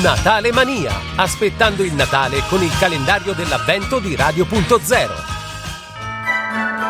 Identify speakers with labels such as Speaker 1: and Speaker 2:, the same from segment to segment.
Speaker 1: Natale Mania, aspettando il Natale con il calendario dell'avvento di Radio.0.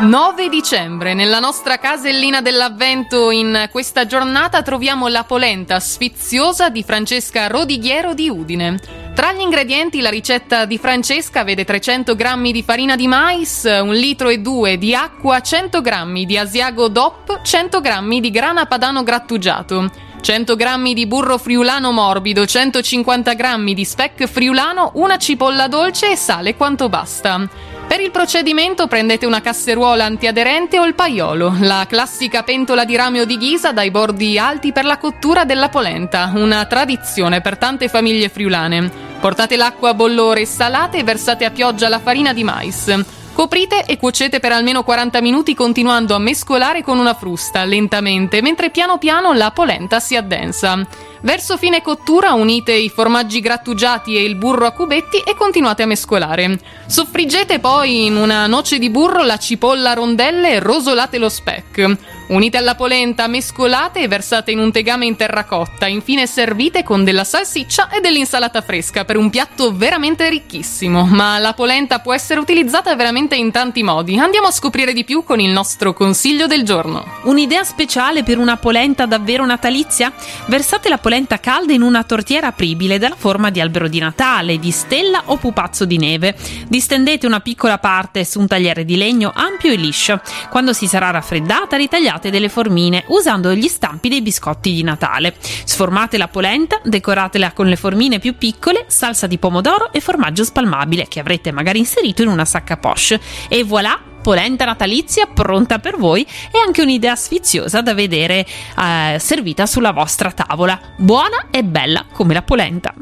Speaker 2: 9 dicembre, nella nostra casellina dell'avvento in questa giornata troviamo la polenta sfiziosa di Francesca Rodighiero di Udine. Tra gli ingredienti la ricetta di Francesca vede 300 g di farina di mais, 1 litro e 2 di acqua, 100 g di asiago DOP, 100 g di grana padano grattugiato. 100 g di burro friulano morbido, 150 g di speck friulano, una cipolla dolce e sale quanto basta. Per il procedimento prendete una casseruola antiaderente o il paiolo, la classica pentola di rame o di ghisa dai bordi alti per la cottura della polenta, una tradizione per tante famiglie friulane. Portate l'acqua a bollore e salate e versate a pioggia la farina di mais. Coprite e cuocete per almeno 40 minuti continuando a mescolare con una frusta lentamente mentre piano piano la polenta si addensa. Verso fine cottura unite i formaggi grattugiati e il burro a cubetti e continuate a mescolare. Soffriggete poi in una noce di burro la cipolla a rondelle e rosolate lo speck. Unite alla polenta, mescolate e versate in un tegame in terracotta. Infine servite con della salsiccia e dell'insalata fresca per un piatto veramente ricchissimo. Ma la polenta può essere utilizzata veramente in tanti modi. Andiamo a scoprire di più con il nostro consiglio del giorno.
Speaker 3: Un'idea speciale per una polenta davvero natalizia? Versate la polenta calda in una tortiera apribile dalla forma di albero di Natale, di stella o pupazzo di neve. Distendete una piccola parte su un tagliere di legno ampio e liscio. Quando si sarà raffreddata, ritagliate delle formine usando gli stampi dei biscotti di Natale. Sformate la polenta, decoratela con le formine più piccole, salsa di pomodoro e formaggio spalmabile che avrete magari inserito in una sacca poche. E voilà! polenta natalizia pronta per voi e anche un'idea sfiziosa da vedere eh, servita sulla vostra tavola. Buona e bella come la polenta.